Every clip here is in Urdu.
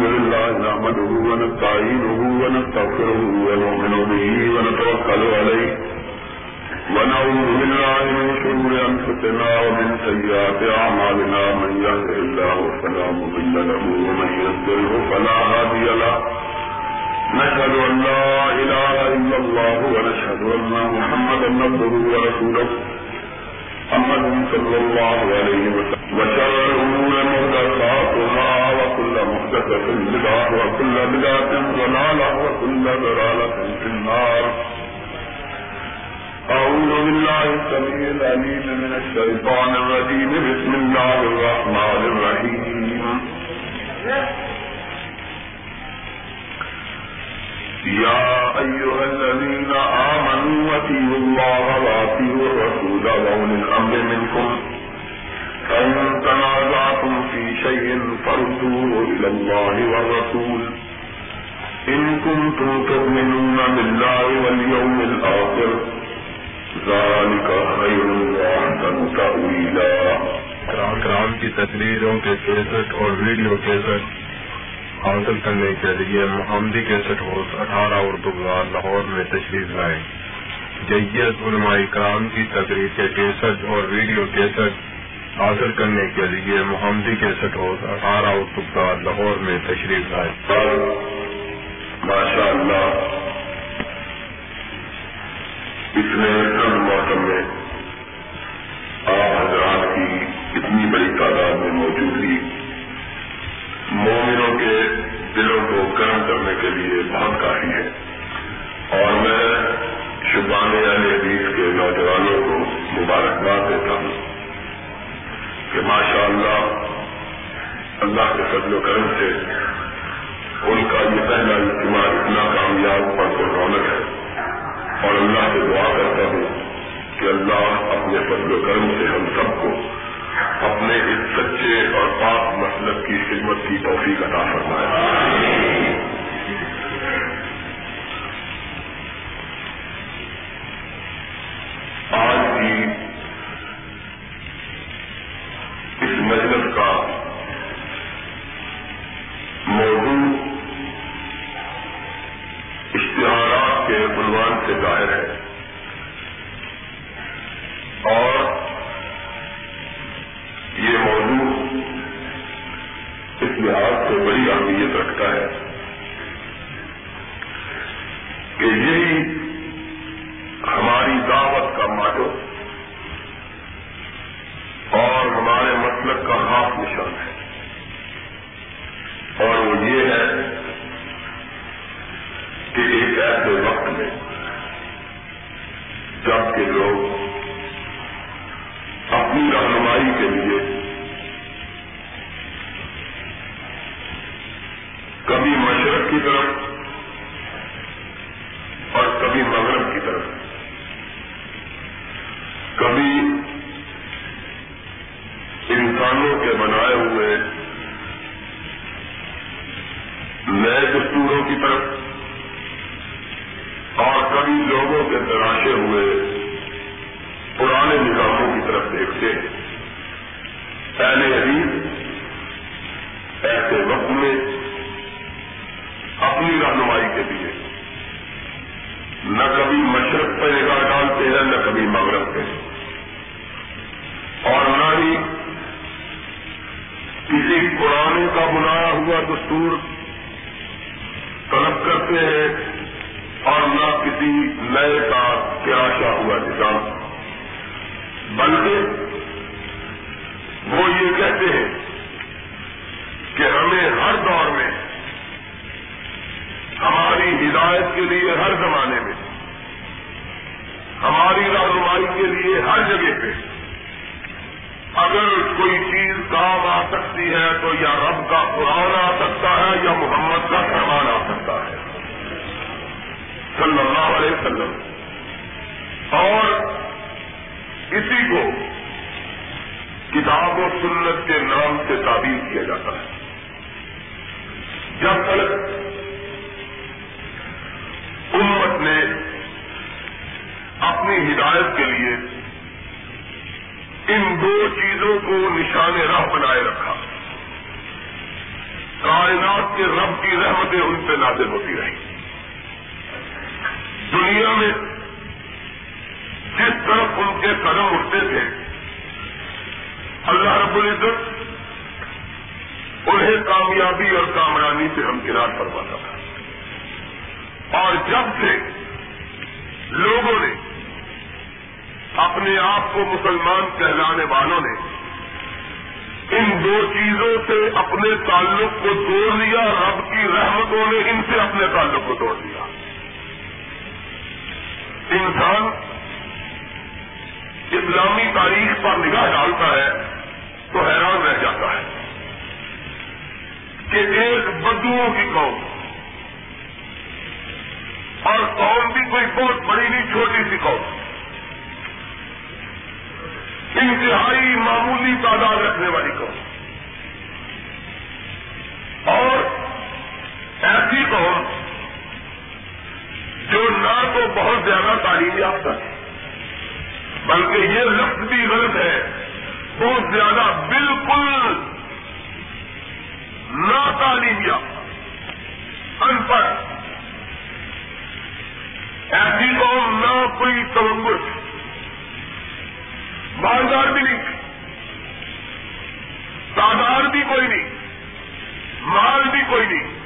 الحمد لله نحمده ونستعينه ونستغفره ونؤمن به ونتوكل عليه ونعوذ بالله من شرور أنفسنا ومن سيئات أعمالنا من يهده الله فلا مضل له ومن يضلله فلا هادي له نشهد أن لا إله إلا الله ونشهد أن محمدا عبده ورسوله محمد صلى الله عليه وسلم وشر الأمور محدثاتها وكل محدثة بدعة وكل بدعة ضلالة وكل ضلالة في النار. أعوذ بالله السميع العليم من الشيطان الرجيم. بسم الله الرحمن الرحيم. يا أيها الذين آمنوا واتيوا الله واتيوا الرسول وأولي الأمر منكم. فإن تنازعتم في شيء فردوه إلى الله والرسول إن كنتم تؤمنون بالله واليوم الآخر ذلك خير وأحسن تأويلا کرام کی تقریروں کے کیسٹ اور ویڈیو کیسٹ حاصل کرنے کے لیے محمدی کیسٹ ہاؤس اٹھارہ اردو بازار لاہور میں تشریف لائیں۔ جیت علماء کرام کی تقریر کے کیسٹ اور ویڈیو کیسٹ حاصل کرنے کے لیے محمدی کیسٹ ہاؤس اٹھارہ اردو لاہور میں تشریف لائیں ماشاء اللہ اتنے کم موسم میں آپ حضرات کی اتنی بڑی تعداد میں موجودگی مومنوں کے دلوں کو گرم کرنے کے لیے بہت کافی ہے۔ اور میں شبان علی حدیث کے نوجوانوں کو مبارکباد دیتا ہوں۔ کہ ماشاء اللہ اللہ کے فضل و کرم سے ان کا یہ پہلا اجتماع اتنا کامیاب اور رونق ہے۔ اور اللہ سے دعا کرتا ہوں کہ اللہ اپنے فضل و کرم سے ہم سب کو اپنے اس سچے اور پاک مسلک کی خدمت کی توفیق عطا فرمائے۔ ہماری رہنمائی کے لیے ہر جگہ پہ۔ اگر کوئی چیز کام آ سکتی ہے تو یا رب کا قرآن آ سکتا ہے یا محمد کا فرمان آ سکتا ہے۔ صلی اللہ علیہ وسلم۔ اور اسی کو کتاب و سنت کے نام سے تعبیر کیا جاتا ہے۔ جب تک امت نے اپنی ہدایت کے لیے ان دو چیزوں کو نشان راہ بنائے رکھا۔ کائنات کے رب کی رحمتیں ان پہ نازل ہوتی رہی دنیا میں جس طرف ان کے قدم اٹھتے تھے، اللہ رب العزت انہیں کامیابی اور کامرانی سے ہمکنار کرواتا تھا۔ اور جب سے لوگوں نے اپنے آپ کو مسلمان کہلانے والوں نے ان دو چیزوں سے اپنے تعلق کو توڑ لیا، رب کی رحمتوں نے ان سے اپنے تعلق کو توڑ دیا انسان اسلامی تاریخ پر نگاہ ڈالتا ہے تو حیران رہ جاتا ہے کہ ایک بدوؤں کی قوم اور قوم بھی کوئی بہت بڑی نہیں، چھوٹی سی قوم۔ انتہائی معمولی تعداد رکھنے والی قوم۔ اور ایسی قوم جو نہ تو بہت زیادہ تعلیم یافتہ ہے، بلکہ یہ لفظ بھی غلط ہے، بہت زیادہ بالکل نہ تعلیم یافتہ ان پڑھ ایسی قوم نہ کوئی توقع مالدار بھی نہیں۔ تعداد بھی کوئی نہیں۔ مال بھی کوئی نہیں۔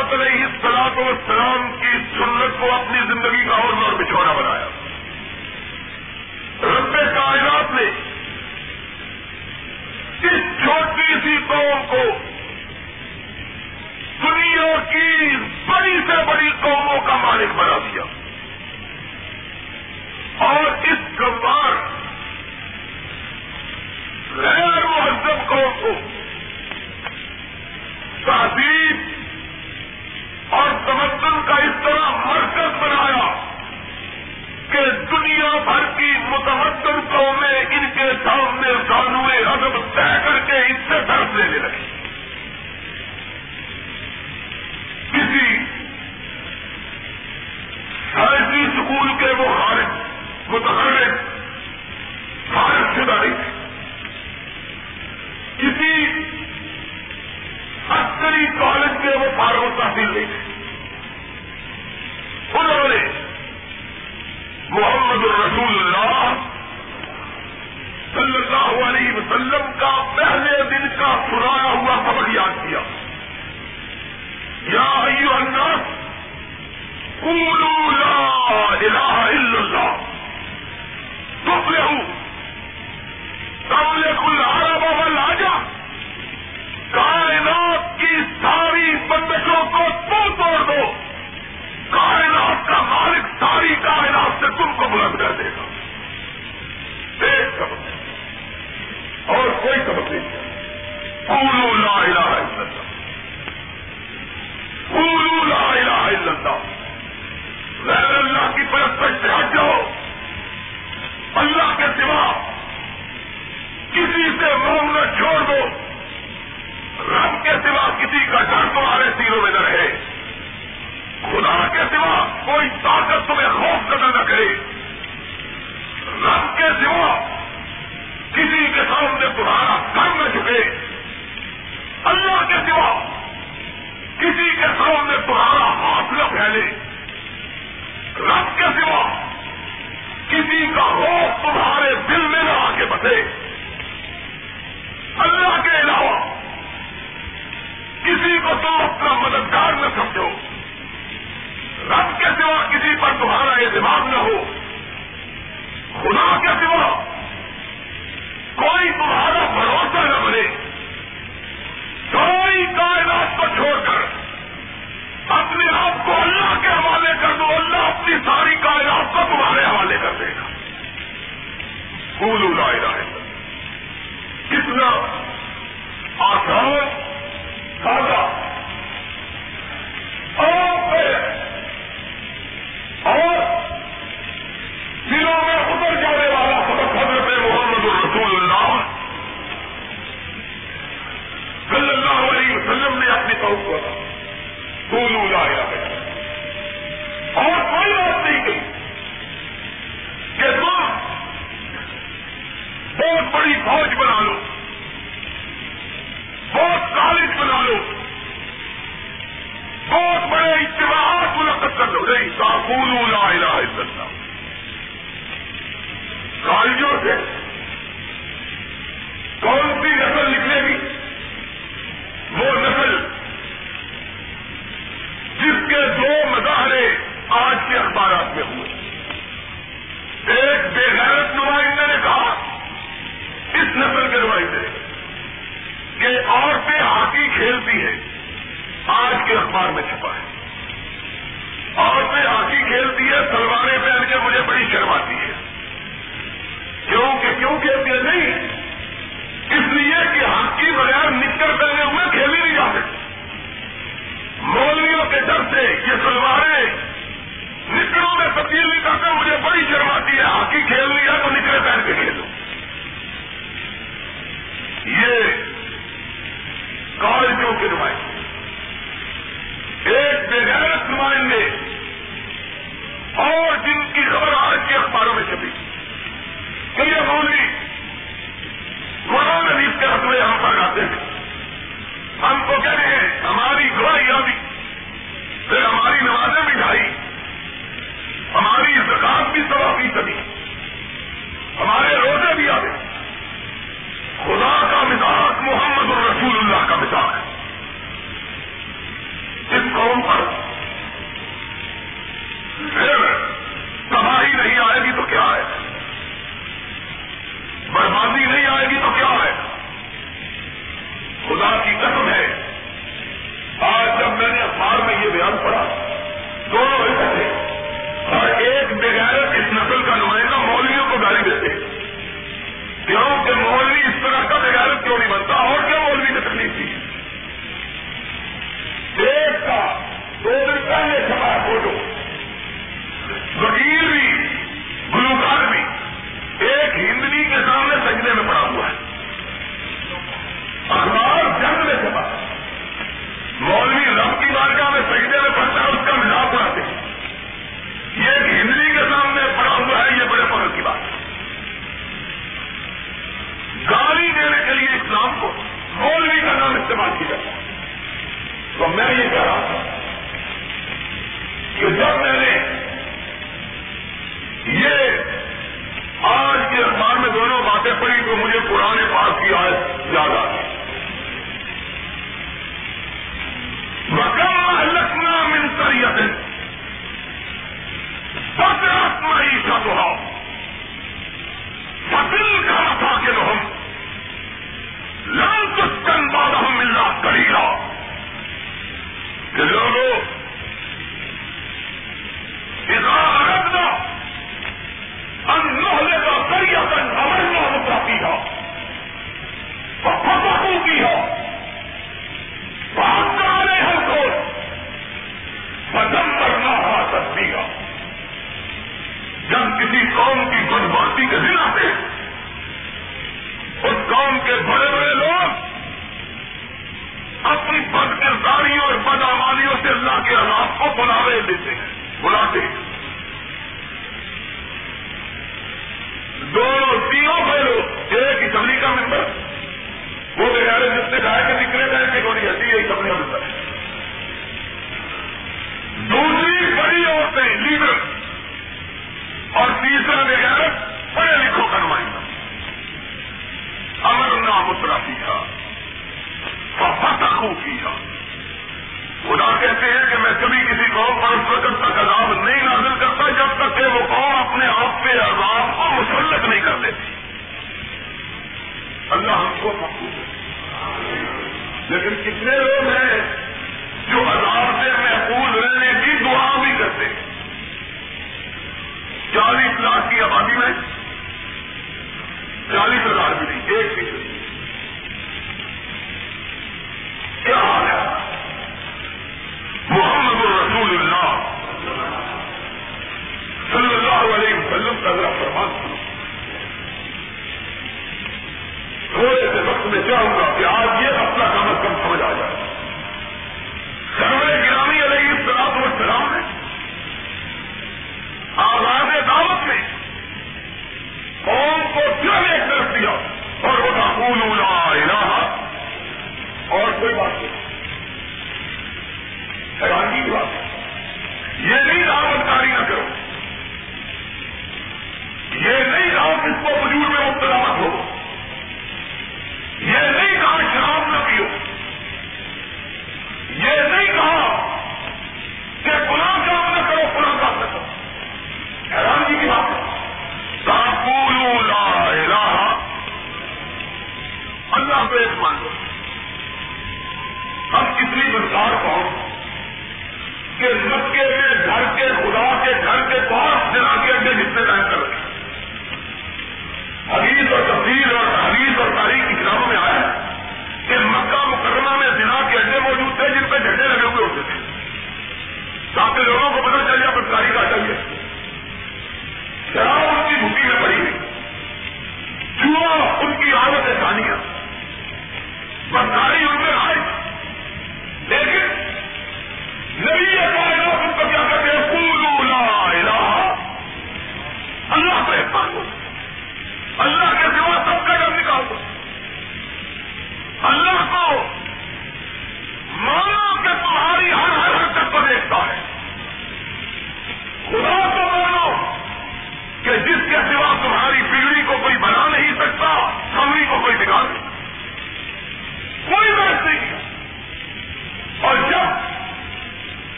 کائنات علیہ السلاط و کی سنت کو اپنی زندگی کا اور نور بچھوڑا بنایا۔ رب کائنات نے اس چھوٹی سی قوم کو دنیا کی بڑی سے بڑی قوموں کا مالک بنا دیا۔ اور اس کمبار غیر مہذب قوم کو تہذیب تمدن کا اس طرح مرکز بنایا کہ دنیا بھر کی متمدن قومیں ان کے سامنے قانوے ادب طے کر کے اس سے درد لینے لگی۔ کسی سائنسی اسکول کے وہ خارج متحرک خارج شدہ کسی عسکری کالج کے وہ فارغ تحصیل نہیں تھے۔ انہوں نے محمد الرسول اللہ صلی اللہ علیہ وسلم کا پہلے دن کا سنایا ہوا سبق یاد کیا۔ یا الناس، قولوا لا الہ الا ساری کائنات سے تم کو بلند کر دے گا۔ ایک سبق۔ اور کوئی سبق نہیں۔ پورو لا الہ الا اللہ۔ پورو لا الہ الا اللہ۔ غیر اللہ کی طرف پر ہٹ جاؤ۔ اللہ کے سوا کسی سے منہ نہ چھوڑ دو۔ رب کے سوا کسی کا ڈر تمہارے سیروں میں نہ رہے۔ خدا کے سوا کوئی طاقت تمہیں خوف زدہ نہ کرے. رب کے سوا کسی کے سامنے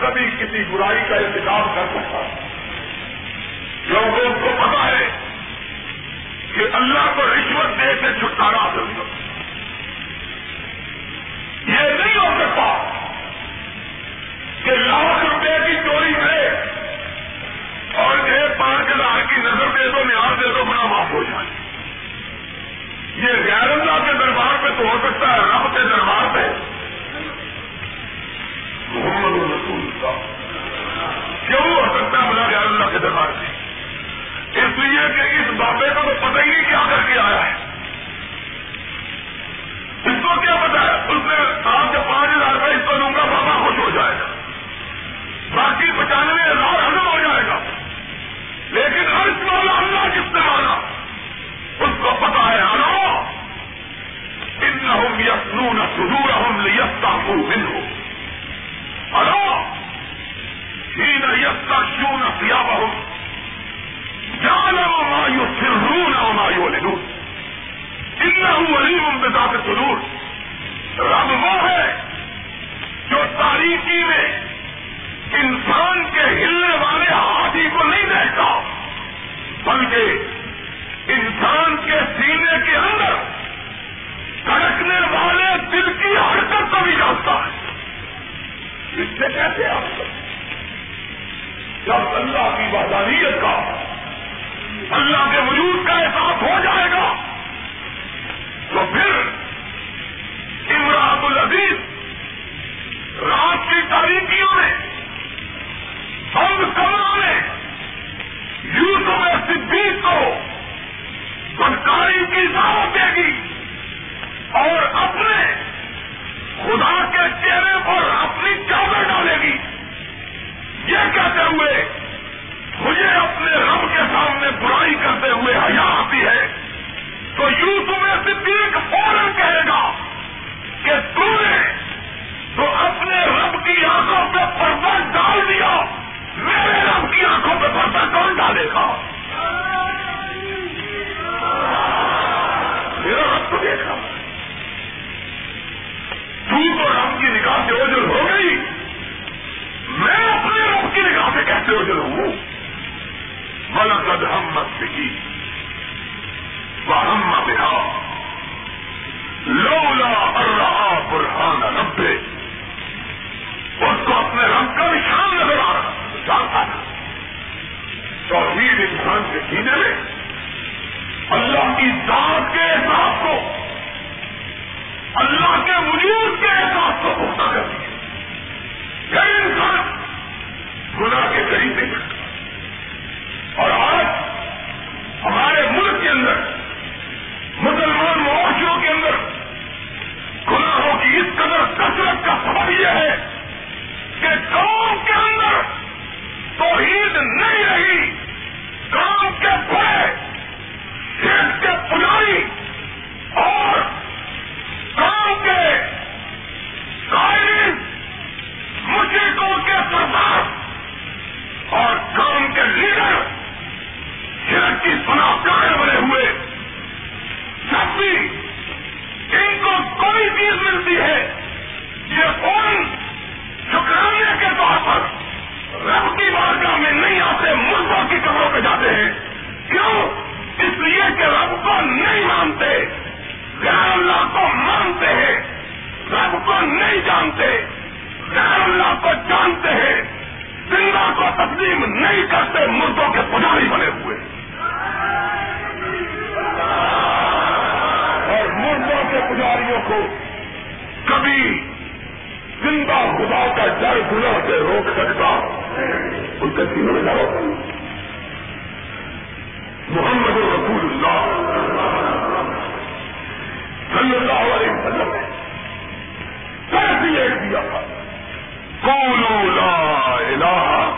کبھی کسی برائی کا انتظام کر سکتا۔ لوگوں کو پتا ہے کہ اللہ کو رشوت دے سے چھٹکارا ضرورت یہ نہیں ہو سکتا کہ لاکھ روپے کی چوری کرے اور یہ پانچ ہزار کی نظر دے دو نیا دے دو بنا معاف ہو جائے۔ یہ غیر اللہ کے دربار پہ تو ہو سکتا ہے، رب کے دربار پہ۔ کیوں ہو سکتا ہے بلا اللہ کے دربار سے؟ اس لیے کہ اس بابے کو تو پتہ ہی نہیں کیا کر کے آیا ہے۔ اس کو کیا پتا ہے؟ اس نے سات سے پانچ ہزار روپئے اس کو لوں گا، بابا خوش ہو جائے گا۔ باقی پچانوے ہزار ہزم ہو جائے گا۔ لیکن ہر والا اللہ کس نے مانا؟ اس کو پتا ہے۔ ہلو ان یسنون سنور ہم یستا ہو ہلو یستغشون ثيابهم جعلوا ما يسرون وما يعلنون انه ولي بذات الصدور رب وہ ہے جو تاریخی میں انسان کے ہلنے والے ہاتھی کو نہیں دیکھتا، بلکہ انسان کے سینے کے اندر کڑکنے والے دل کی حرکت کو بھی جانتا ہے۔ اس سے کیسے آپ جب اللہ کی وحدانیت کا اللہ کے وجود کا احساس ہو جائے گا، تو پھر عمران العزیز رات کی تاریخیوں میں بند کمروں میں یوسف صدیق کو سرکاری کی دعوت دے گی اور اپنے خدا کے چہرے پر اپنی چادر ڈالے گی۔ یہ کہتے ہوئے، مجھے اپنے رب کے سامنے برائی کرتے ہوئے حیا آتی ہے۔ تو یوں تمہیں صدیق فوراً وسلم نے کیسی ایک دیا تھا۔ قولوا لا الہ۔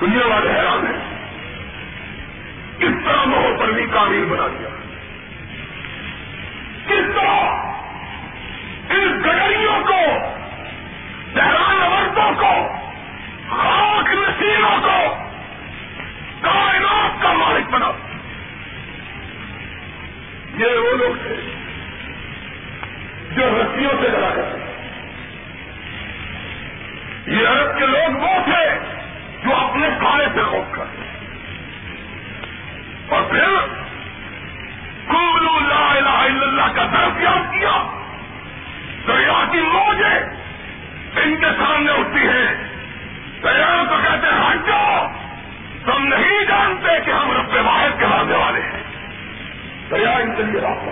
دنیا والے حیران ان کے سامنے اٹھتی ہیں دریا کو کہتے ہیں ہٹ تم نہیں جانتے کہ ہم رب واحد کے ماننے والے ہیں۔ دریا ان کے لیے راستہ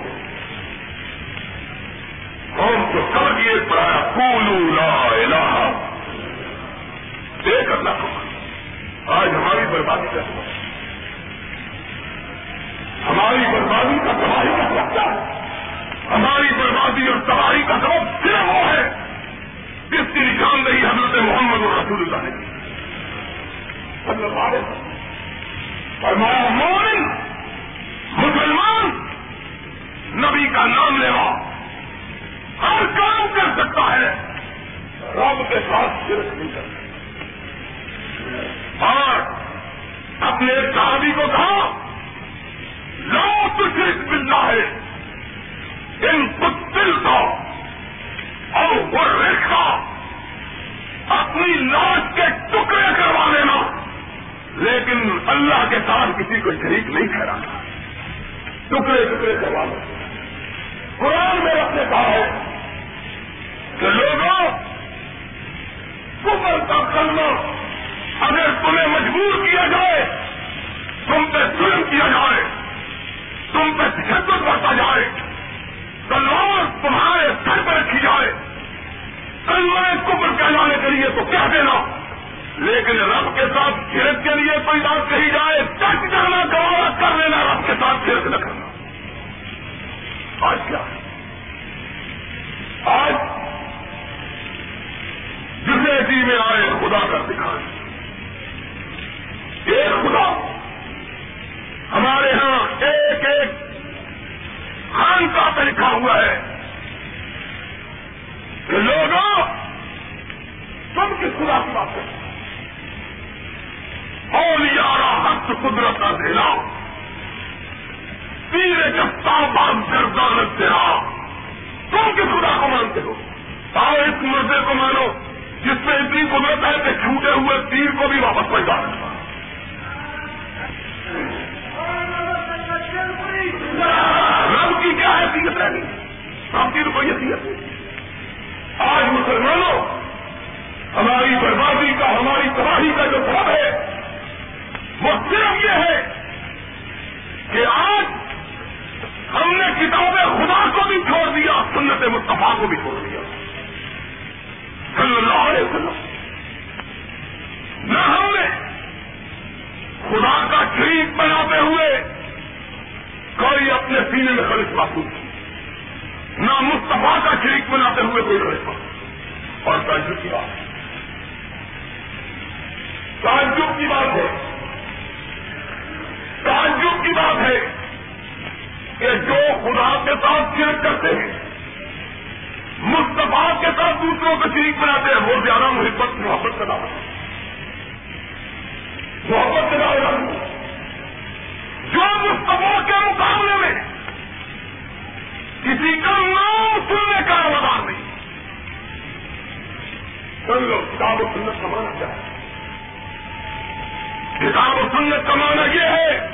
قوم کو سمجھ یہ پڑھایا کولو لا الہ۔ دیکھ اللہ کو آج ہماری بربادی کا سبب ہماری بربادی کا تباہی کا سبب ہے۔ ہماری بربادی اور تباہی کا سبب صرف وہ ہے۔ جس کی نشان نشاندہی حضرت محمد اور رسول اللہ نے کی فرمایا، مومن، مسلمان، نبی کا نام لیوا۔ ہر کام کر سکتا ہے۔ رب کے ساتھ شرک نہیں کر سکتا۔ اور اپنے صحابی کو کہا لو تشرک ملنا ہے ان پتل کا اور وہ ریکھا اپنی لاش کے ٹکڑے کروا لینا۔ لیکن اللہ کے ساتھ کسی کو شریک نہیں ٹھہرانا۔ ٹکڑے ٹکڑے کروا لو قرآن میں رکھنے کہا ہے کہ لوگوں، کفر کا کلمہ اگر تمہیں مجبور کیا جائے، تم پہ ظلم کیا جائے، تم پہ تشدد بڑھتا جائے تلوار تمہارے سر پہ رکھی جائے کلمہ کفر کہلانے کے لیے تو کیا دینا۔ لیکن رب کے ساتھ چھڑک کے لیے کوئی بات کہی جائے سچ کرنا، گوارا کر لینا، رب کے ساتھ چھڑک نہ کرنا۔ آج کیا؟ آج جسے جی میں آئے، خدا کر دکھائے۔ ایک خدا۔ ہمارے ہاں ایک ایک خان کا پہ لکھا ہوا ہے۔ کہ لوگوں، تم کس خدا کی بات کرو اور ہست قدرت کا دینا پیرے کا تابان دردا تیرا تم کس خدا کو مانتے ہو؟ آؤ اس مرضے کو مانو، جس میں اتنی قدرت ہے کہ چھوٹے ہوئے تیر کو بھی واپس پہنچا دیتا رب کی کیا حیثیت رہی رب کی روپیت آج مسلمانوں، ہماری بربادی کا، ہماری تباہی کا جو سبب ہے، وہ صرف یہ ہے کہ آج ہم نے کتاب خدا کو بھی چھوڑ دیا، سنت مصطفیٰ کو بھی چھوڑ دیا۔ صلی اللہ علیہ وسلم۔ نہ ہم نے خدا کا شریف بناتے ہوئے کوئی اپنے سینے میں خرچ محسوس کی نہ مصطفیٰ کا شریک بناتے ہوئے کوئی خرچ محسوس اور تعجب کی بات۔ تعجب کی بات ہے۔ تعجب کی بات ہے کہ جو خدا کے ساتھ شرک کرتے ہیں، مصطفیٰ کے ساتھ دوسروں کو شریک بناتے ہیں، وہ زیادہ محبت محبت کا دعوت محبت کا دعوت جو مصطفیٰ کے مقابلے میں کسی کا نام سننے کا روزار نہیں۔ سن لو کتاب و سنت کمانا چاہے کتاب و سنت کمانا یہ ہے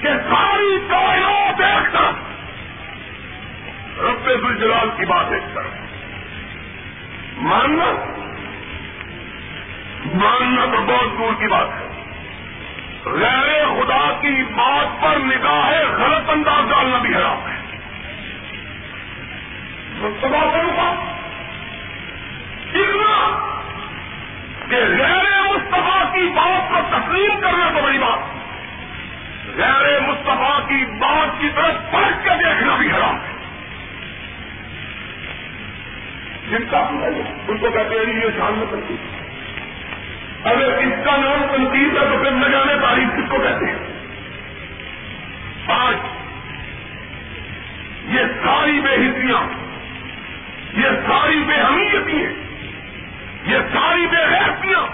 کہ ساری کائنات ایک طرف، رب الجلال کی بات ایک طرف۔ ماننا ماننا تو بہت دور کی بات ہے۔ غیر خدا کی بات پر نگاہ غلط انداز ڈالنا بھی حرام ہے۔ اتنا کہ غیر مصطفیٰ کی بات کو تسلیم کرنا تو بڑی بات۔ غیر مصطفیٰ کی بات کی طرف پلٹ کے دیکھنا بھی حرام ہے۔ جن کا ان کو کہتے ہیں یہ شان میں تنقید۔ اگر اس کا نام تنقید ہے تو پھر نہ جانے تاریخ کس کو کہتے ہیں۔ آج یہ ساری بے حصیاں یہ ساری بے حمیتیں یہ ساری بے حیثیاں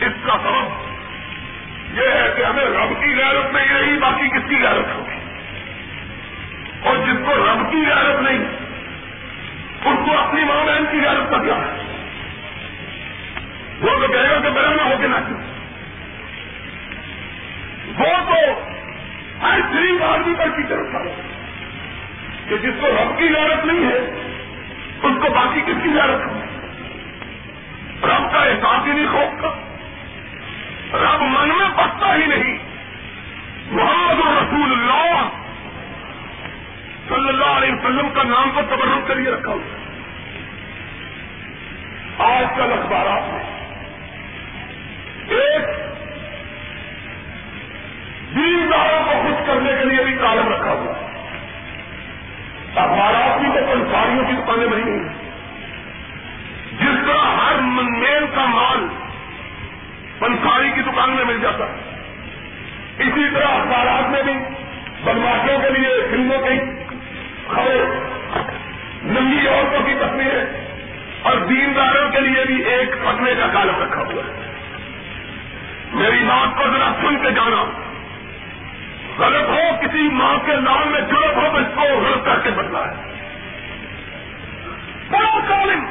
اس کا سبب یہ ہے کہ ہمیں رب کی غیرت نہیں رہی باقی کس کی غیرت ہوگی؟ اور جس کو رب کی غیرت نہیں، اس کو اپنی ماں بہن کی غیرت کا کیا ہے؟ وہ تو کہے گا کہ بڑا نہ ہو کے نہ وہ تو ہر غریب آدمی پر کی طرف تھا کہ جس کو رب کی غیرت نہیں ہے اس کو باقی کس کی غیرت ہو رب کا احساس ہی نہیں خوف کا۔ رب من میں بستا ہی نہیں۔ محمد رسول اللہ۔ صلی اللہ علیہ وسلم کا نام کو تبرک کریے رکھا ہوا آج کل اخبارات میں ایک دینداروں کو خوش کرنے کے لیے بھی کالم رکھا ہوا ہے۔ اخبارات بھی تو پنساریوں کی دکانیں بنی ہوئی ہیں۔ جس طرح ہر میل کا مال پنساری کی دکان میں مل جاتا ہے۔ اسی طرح اخبارات میں بھی بدماشوں کے لیے فلموں کی خبر ننگی عورتوں کی تصویریں، اور دینداروں کے لیے بھی ایک پتنے کا کالم رکھا ہوا ہے۔ میری بات کو ذرا سن کے جانا۔ غلط ہو کسی ماں کے نام میں جڑت ہو تو اس کو غلط کر کے بدلا ہے بڑا کالم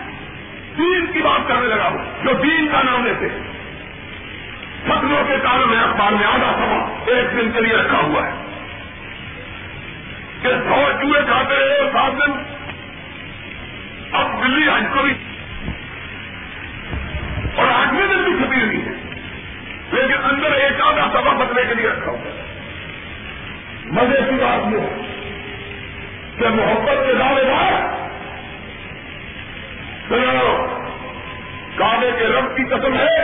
دین کی بات کرنے لگا ہوں، جو دین کا نام لیتے فتنوں کے کالم میں اخبار میں آدھا سما ایک دن کے لیے رکھا ہوا ہے۔ کہ سو چوہے کھاتے رہے سات دن۔ اب دلی حج کو بھی اور آٹھویں دن بھی چھپی ہوئی ہے۔ لیکن اندر ایک آدھا سبا بدلنے کے لیے رکھا ہوا ہے۔ مزے کی بات یہ کہ محبت کے دعوے دار سنو کعبے کے رب کی قسم ہے،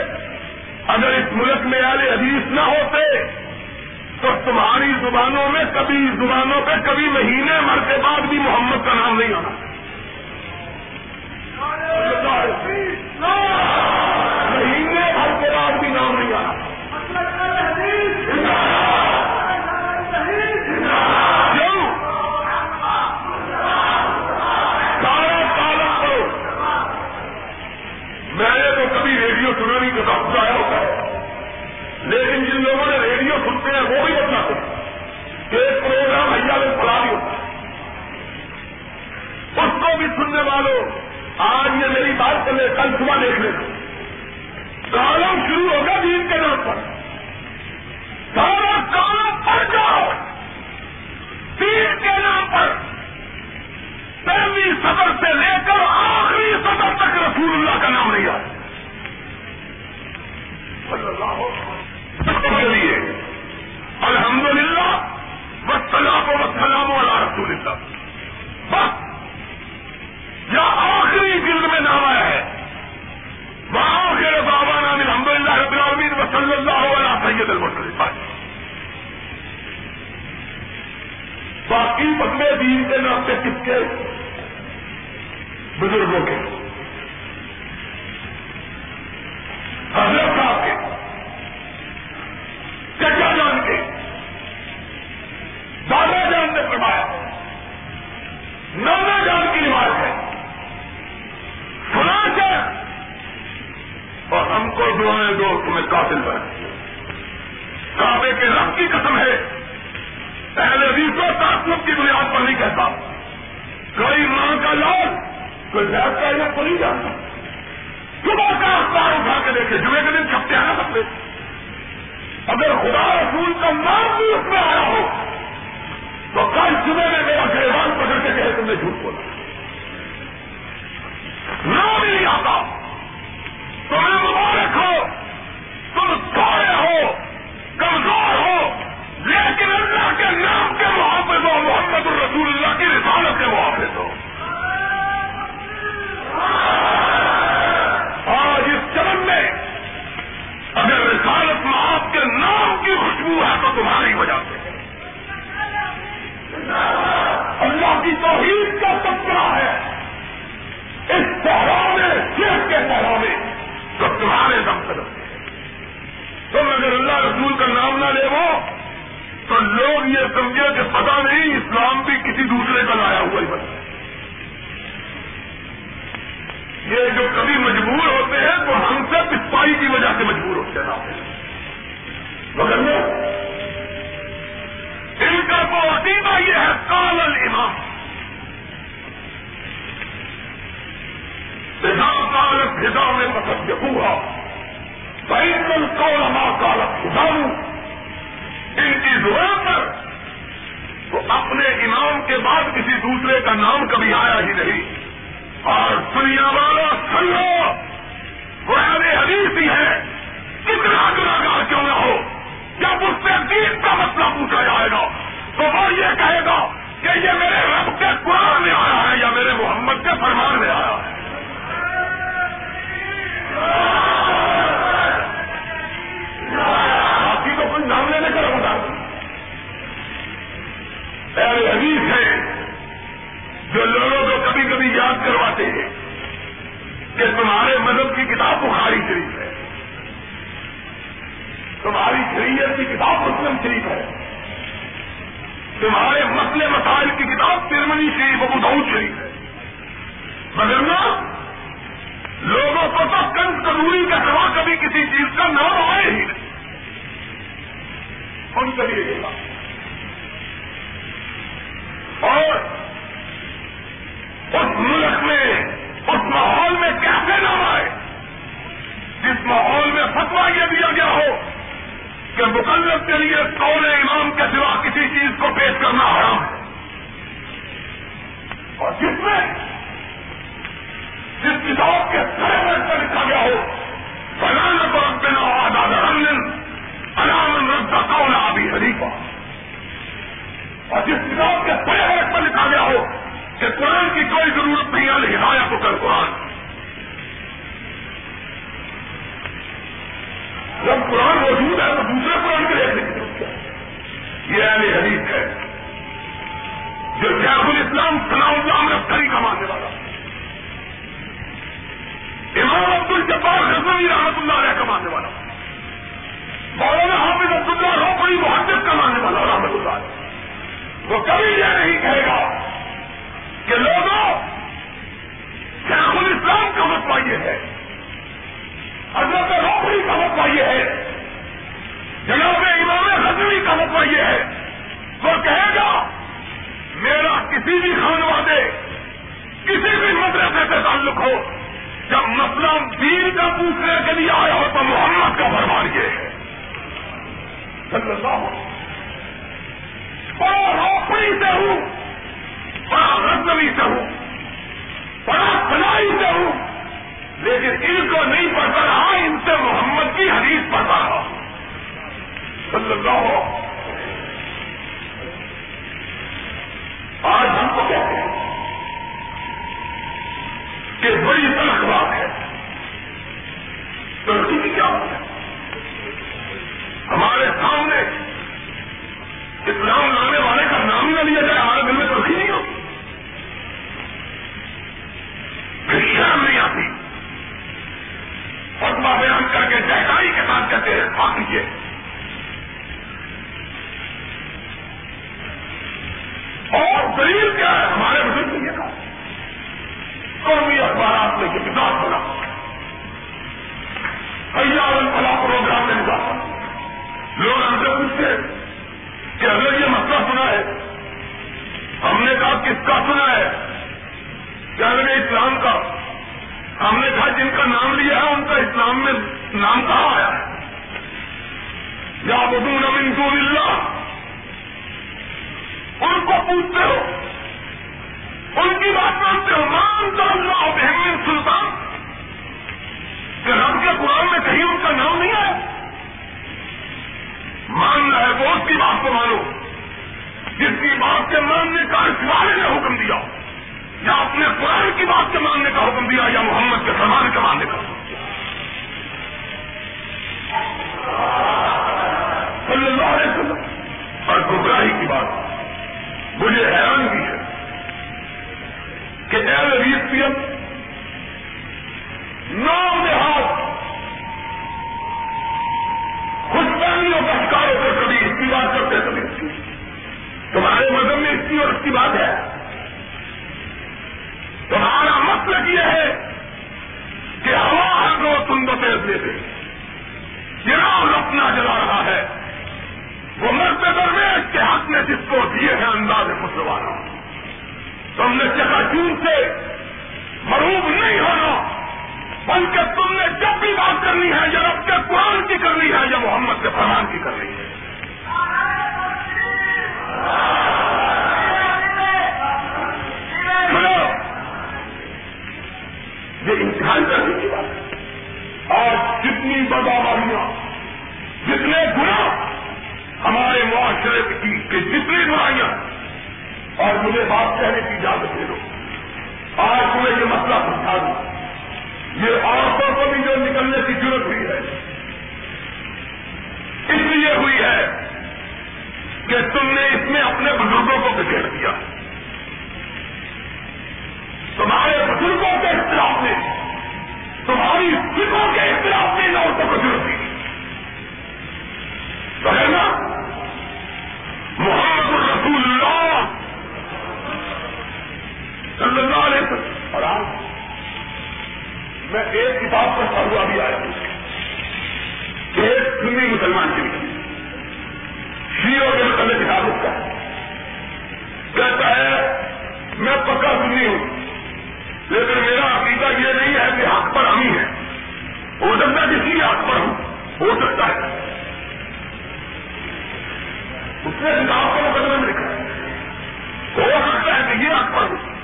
اگر اس ملک میں آلے حدیث نہ ہوتے، تو تمہاری زبانوں میں کبھی زبانوں پہ کبھی مہینے مر کے بعد بھی محمد کا نام نہیں آنا۔ والوں آج یہ میری بات کر لے، کل صبح دیکھ لے۔ کالم شروع ہوگا دین کے نام پر۔ سارا کالم پڑ جاؤ۔ دین کے نام پر۔ پہلی صدر سے لے کر آخری صدر تک رسول اللہ کا نام نہیں آتا لیے الحمد للہ بس سلام و سلام والا رسول اللہ۔ بس۔ یا آخری ذکر میں نام آیا ہے۔ وہاں کے بابا نام الحمد للہ رب العالمین اللہ علیہ سید باقی بندے دین کے نام سے کس کے؟ بزرگوں کے۔ آپ دین کا پوچھنے کے لیے آئے ہو تو محمد کا فرمان یہ ہے صلی اللہ بڑا روپڑی سے ہوں، بڑا رتنوی سے ہوں، بڑا فلائی سے ہوں، لیکن ان کو نہیں پڑھتا رہا، ان سے محمد کی حدیث پڑھتا رہا۔ صلی اللہ آج ہم کو کہتے ہیں کہ بڑی طرح غلام لانے والے کا نام ہی نہ لیا جائے ہمارے دل میں ترقی نہیں ہوتی شرم نہیں آتی اور بیان کر کے جہداری کے ساتھ کہتے ہیں، آپ لیجیے اور دلیل کیا ہے؟ ہمارے بزرگ نے یہ کہا۔ قومی اخبارات نے یہ کتاب بنا۔ حیال فلاح پروگرام میں نکالا لوگ ہم سے پوچھتے کہ اگر ہم نے کہا کس کا سنا ہے؟ کیا اسلام کا۔ ہم نے کہا جن کا نام لیا ہے، ان کا اسلام میں نام کہاں آیا؟ ہے یا بدون من دون اللہ۔ ان کو پوچھتے ہو۔ ان کی بات مانتے ہو۔ مانتا اللہ بہن سلطان۔ کہ رب کے قرآن میں کہیں ان کا نام نہیں ہے ماننا ہے، وہ اس کی بات کو مانو۔ جس کی بات کے ماننے کا اس والے نے حکم دیا، یا اپنے قرآن کی بات کے ماننے کا حکم دیا، یا محمد کے فرمان کے ماننے کا حکم دیا۔ صلی اللہ علیہ وسلم، اور گمراہی کی بات۔ مجھے حیران بھی ہے کہ اے پی ایم نو لحاظ خوشبانیوں کا شکار ہو کر کبھی اس کی بات کرتے مذہب کی اور اس کی بات ہے۔ تمہارا مطلب یہ ہے کہ ہوا ہر روز تم بتیز دے دے چراغ اپنا جلا رہا ہے۔ وہ مرد درویش کے حق میں جس کو دیے ہیں انداز مسلمانوں۔ تم نے چکا سے مروب نہیں ہونا، بلکہ تم نے جب بھی بات کرنی ہے یا رب کے قرآن کی کرنی ہے، یا محمد کے فرمان کی کرنی ہے۔ یہ انتہائی کرنے کی بات ہے۔ آج جتنی بداماریاں جتنے گنا ہمارے معاشرے کی کہ جتنی برائیاں اور مجھے بات کہنے کی اجازت دے دو۔ آج تمہیں یہ مسئلہ سمجھا دوں۔ یہ عورتوں کو بھی جو نکلنے کی ضرورت ہوئی ہے، اس لیے ہوئی ہے کہ تم نے اس میں اپنے بزرگوں کو بکھیر دیا۔ تمہارے بزرگوں کے اختلاف میں، تمہاری فکروں کے اختلاف میں ان عورتوں کو ضرورت دی تو محمد الرسول اللہ صلی اللہ علیہ وسلم۔ اور آج میں ایک کتاب پڑھتا ہوا بھی آیا ہوں۔ ایک سنی مسلمان کی لکھی شیو کے متعلق کتاب اس کا۔ کہتا ہے، میں پکا سنی ہوں۔ لیکن میرا عقیدہ یہ نہیں ہے کہ حق پر ہم ہی ہے ہو سکتا ہے کسی حق پر ہوں ہو سکتا ہے۔ اس نے کتاب کو مقدمے میں لکھا۔ ہو سکتا ہے کہ یہ حق پر ہوں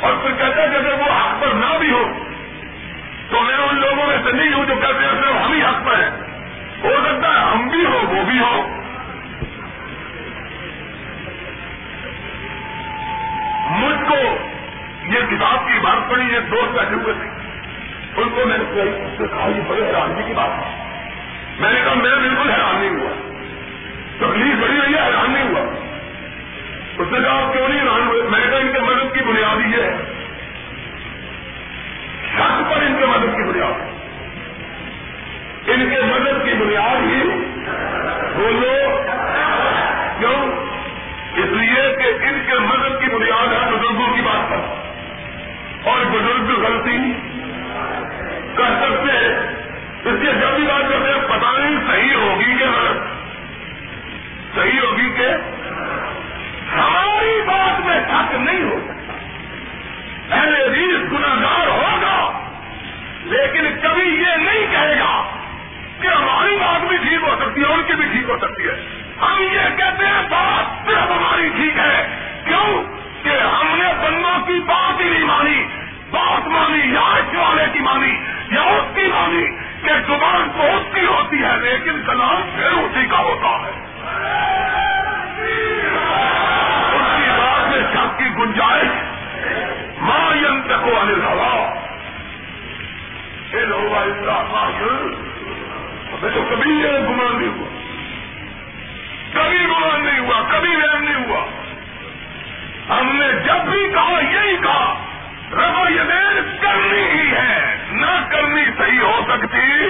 اور پھر کہتا ہے کہ اگر وہ حق پر نہ بھی ہو، تو میں ان لوگوں میں سے نہیں ہوں جو کہتے ہیں صرف ہم ہی حق پر ہیں۔ ہو سکتا ہے ہم بھی ہو وہ بھی ہو مجھ کو یہ کتاب کی بات پڑی یہ دوست بیٹھے ہوئے تھے۔ ان کو میں نے کہا یہ بڑے حیرانی کی بات ہے۔ میں نے کہا، میرا بالکل حیران نہیں ہوا۔ تکلیف بڑی رہی ہے حیران نہیں ہوا۔ اس نے کہا، کیوں نہیں حیران ہوئے؟ میں نے کہا، ان کے مدد کی بنیاد یہ ہے۔ شک پر ان کے مدد کی بنیاد۔ ان کے مدد کی بنیاد ہی بولو اور بزرگ غلطی کر سکتے اس لیے جب بھی بات کرتے ہیں پتا نہیں صحیح ہوگی کہ غلط۔ صحیح ہوگی کہ ہماری بات میں شک نہیں ہو سکتا۔ اہل ریس گناگار ہوگا، لیکن کبھی یہ نہیں کہے گا کہ ہماری بات بھی ٹھیک ہو سکتی ہے ان کی بھی ٹھیک ہو سکتی ہے۔ ہم یہ کہتے ہیں، بات صرف ہماری ٹھیک ہے۔ کیوں؟ کہ ہم نے بندوں کی بات ہی نہیں مانی۔ بات مانی یا اس والے کی مانی یا اس کی مانی کہ زبان تو اس کی ہوتی ہے، لیکن کلام پھر اسی کا ہوتا ہے۔ اس کی بات میں شک کی گنجائش ماں ینت کو انل ہوا ہمیں تو کبھی یہ گمان نہیں ہوا۔ کبھی گمان نہیں ہوا، کبھی ویم نہیں ہوا۔ ہم نے جب بھی کہا، یہی کہا۔ رفع یدین کرنی ہی ہے۔ نہ کرنی صحیح ہو سکتی۔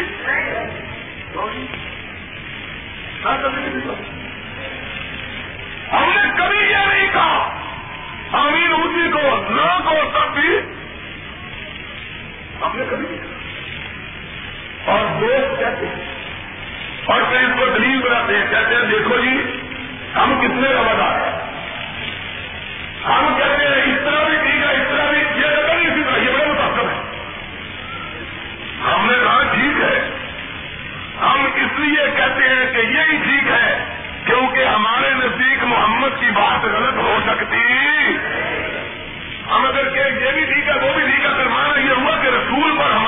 ہم نے کبھی یہ نہیں کہا۔ امیر اسی کو نہ کو تب بھی۔ ہم نے کبھی نہیں کہا۔ اور دیکھ کہتے ہیں۔ اور پھر اس کو دلیل بناتے ہیں۔ کہتے ہیں، دیکھو جی ہم کتنے کا بنا ہے۔ ہم کہتے ہیں، اس طرح بھی ہم نے کہا ٹھیک ہے۔ ہم اس لیے کہتے ہیں کہ یہی ٹھیک ہے کیونکہ ہمارے نزدیک محمد کی بات غلط ہو سکتی۔ ہم اگر کہ یہ بھی ٹھیک ہے، وہ بھی ٹھیک ہے پھر مانا یہ ہوا کہ رسول پر ہم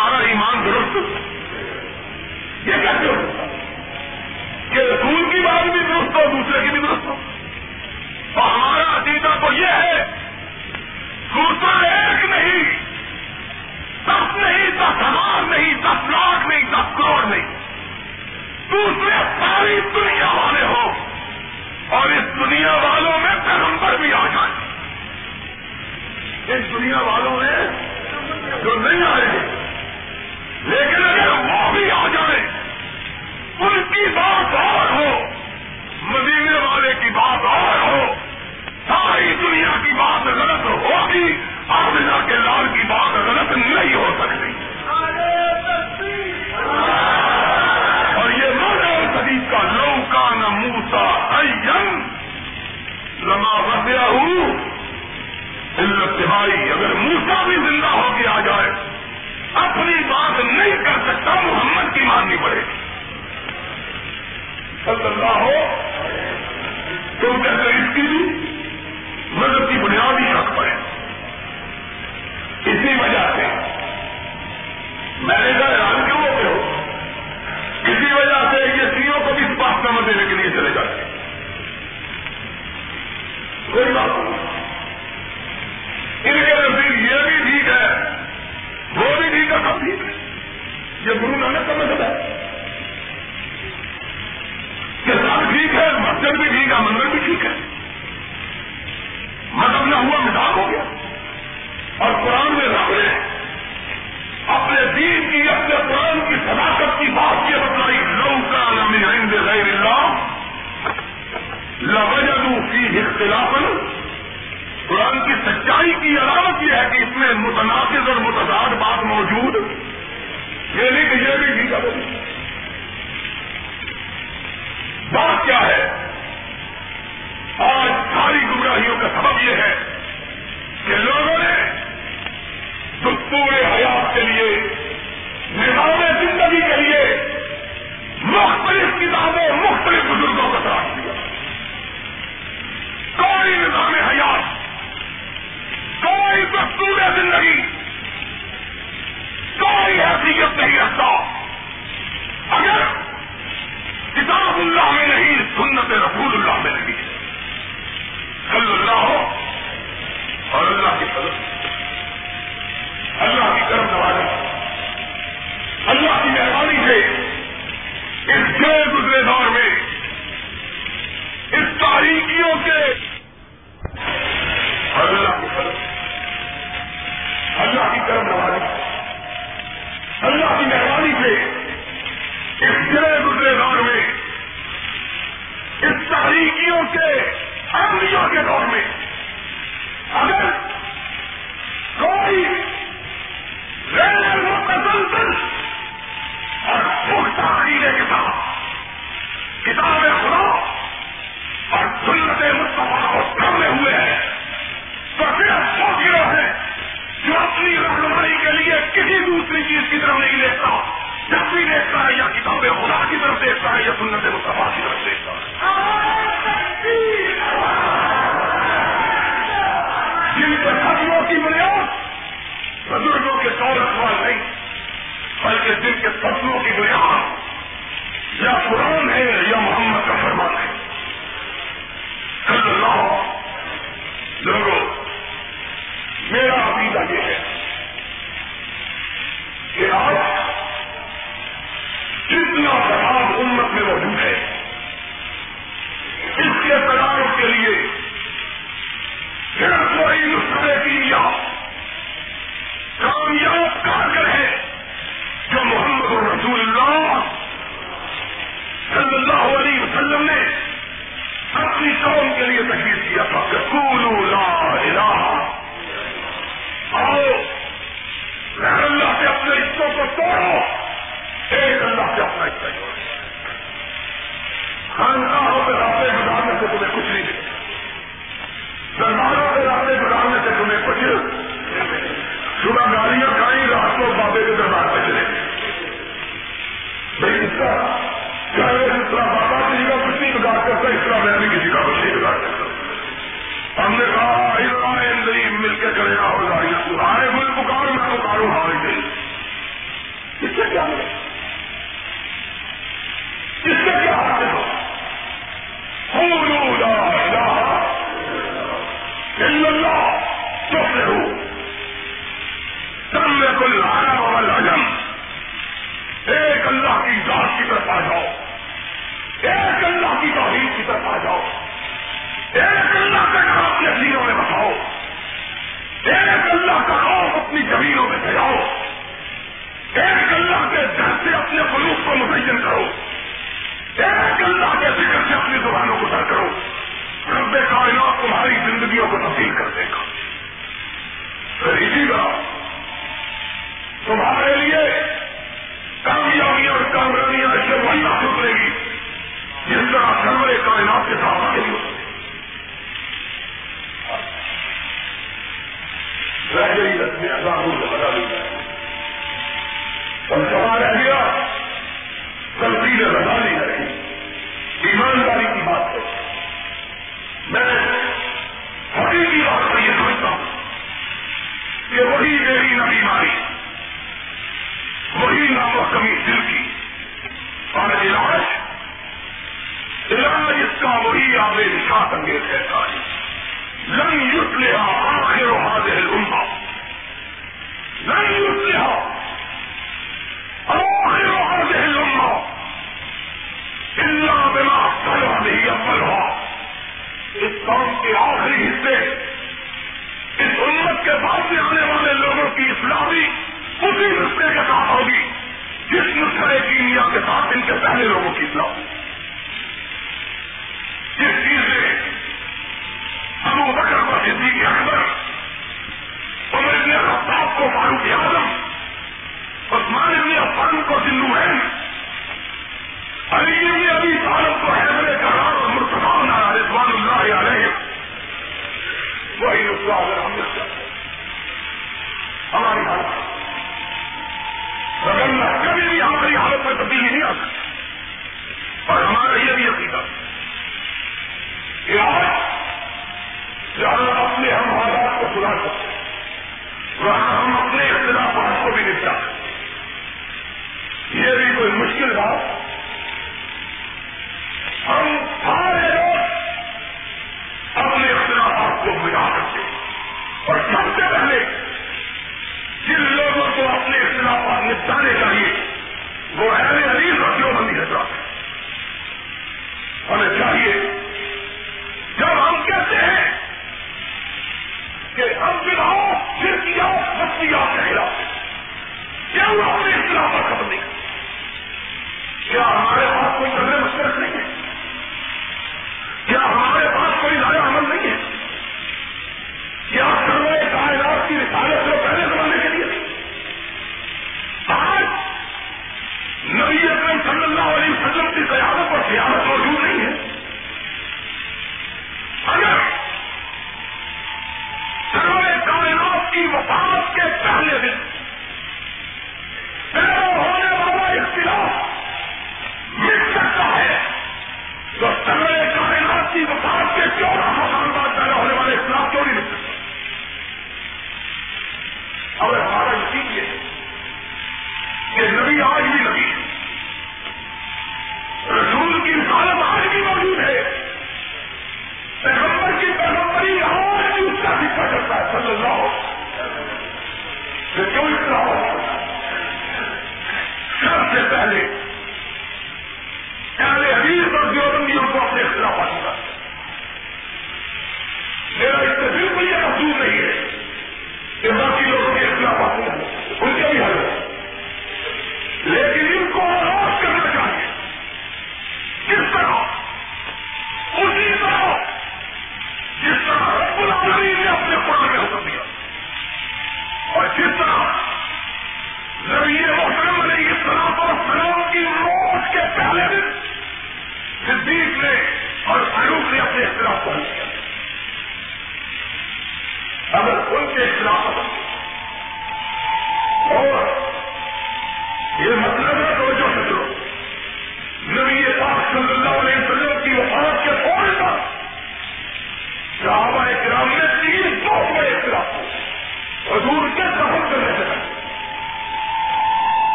اپنی قوم کے لیے تکلیف کیا۔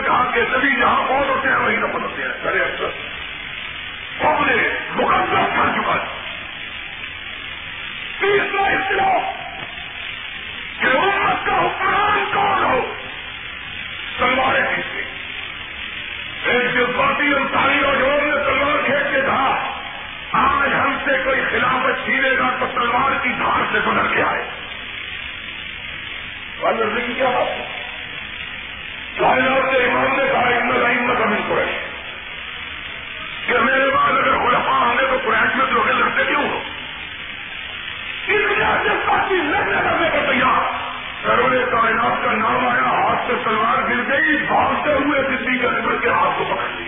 نے کہا کہ نبی جہاں بہت ہوتے ہیں وہی نفل ہوتے ہیں۔ سر اکثر قوم نے مقدمہ کر چکا ہے۔ تیسرا اختلاف کہ امت کا حکمران کون ہو؟ سلوار پیچھے ایک جذباتی انسانی اور جوڑ نے سلوار کھینچ کے کہا، آج ہم سے کوئی خلافت چھینے گا تو سلوار کی دھار سے بدل کے آئے۔ والے کائنات کے امام نے کہا ان لائن میں کمی کہ میرے بعد اگر خلفاء آ تو قریش میں لوگ لڑتے کیوں ہو اس لحاظ سے کافی لڑنے لگنے کو تیار سرور کائنات کا نام آیا ہاتھ سے سلوار گر گئی بھاگتے ہوئے دلی کے اکبر کے ہاتھ کو پکڑ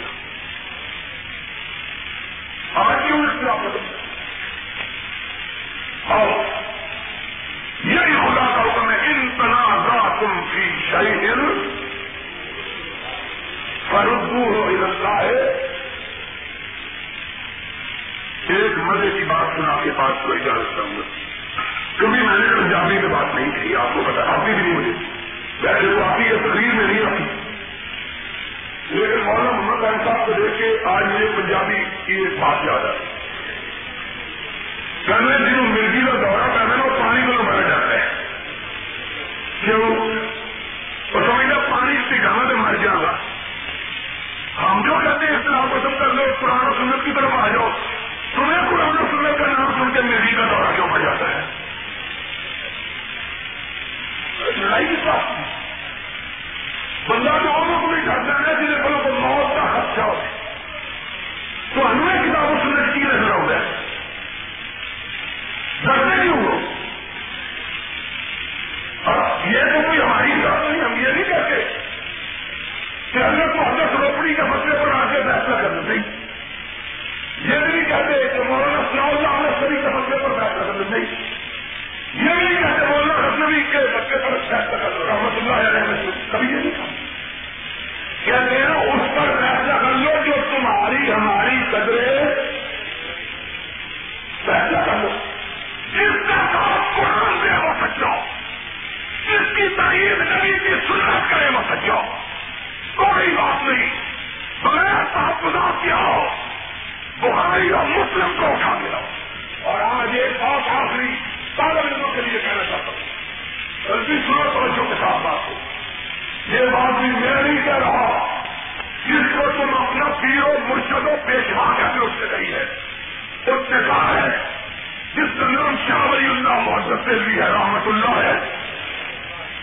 شاہ ولی اللہ محسوس بھی جی ہے، رحمت اللہ ہے۔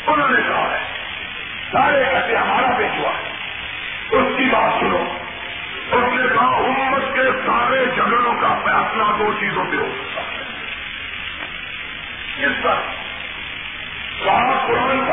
انہوں نے کہا ہے، سارے کہتے ہمارا بیچوا اس کی بات سنو۔ اس نے کہا، امت کے سارے جھگڑوں کا فیصلہ دو چیزوں پہ ہو سکتا ہے۔ اس پر؟ کہا قرآن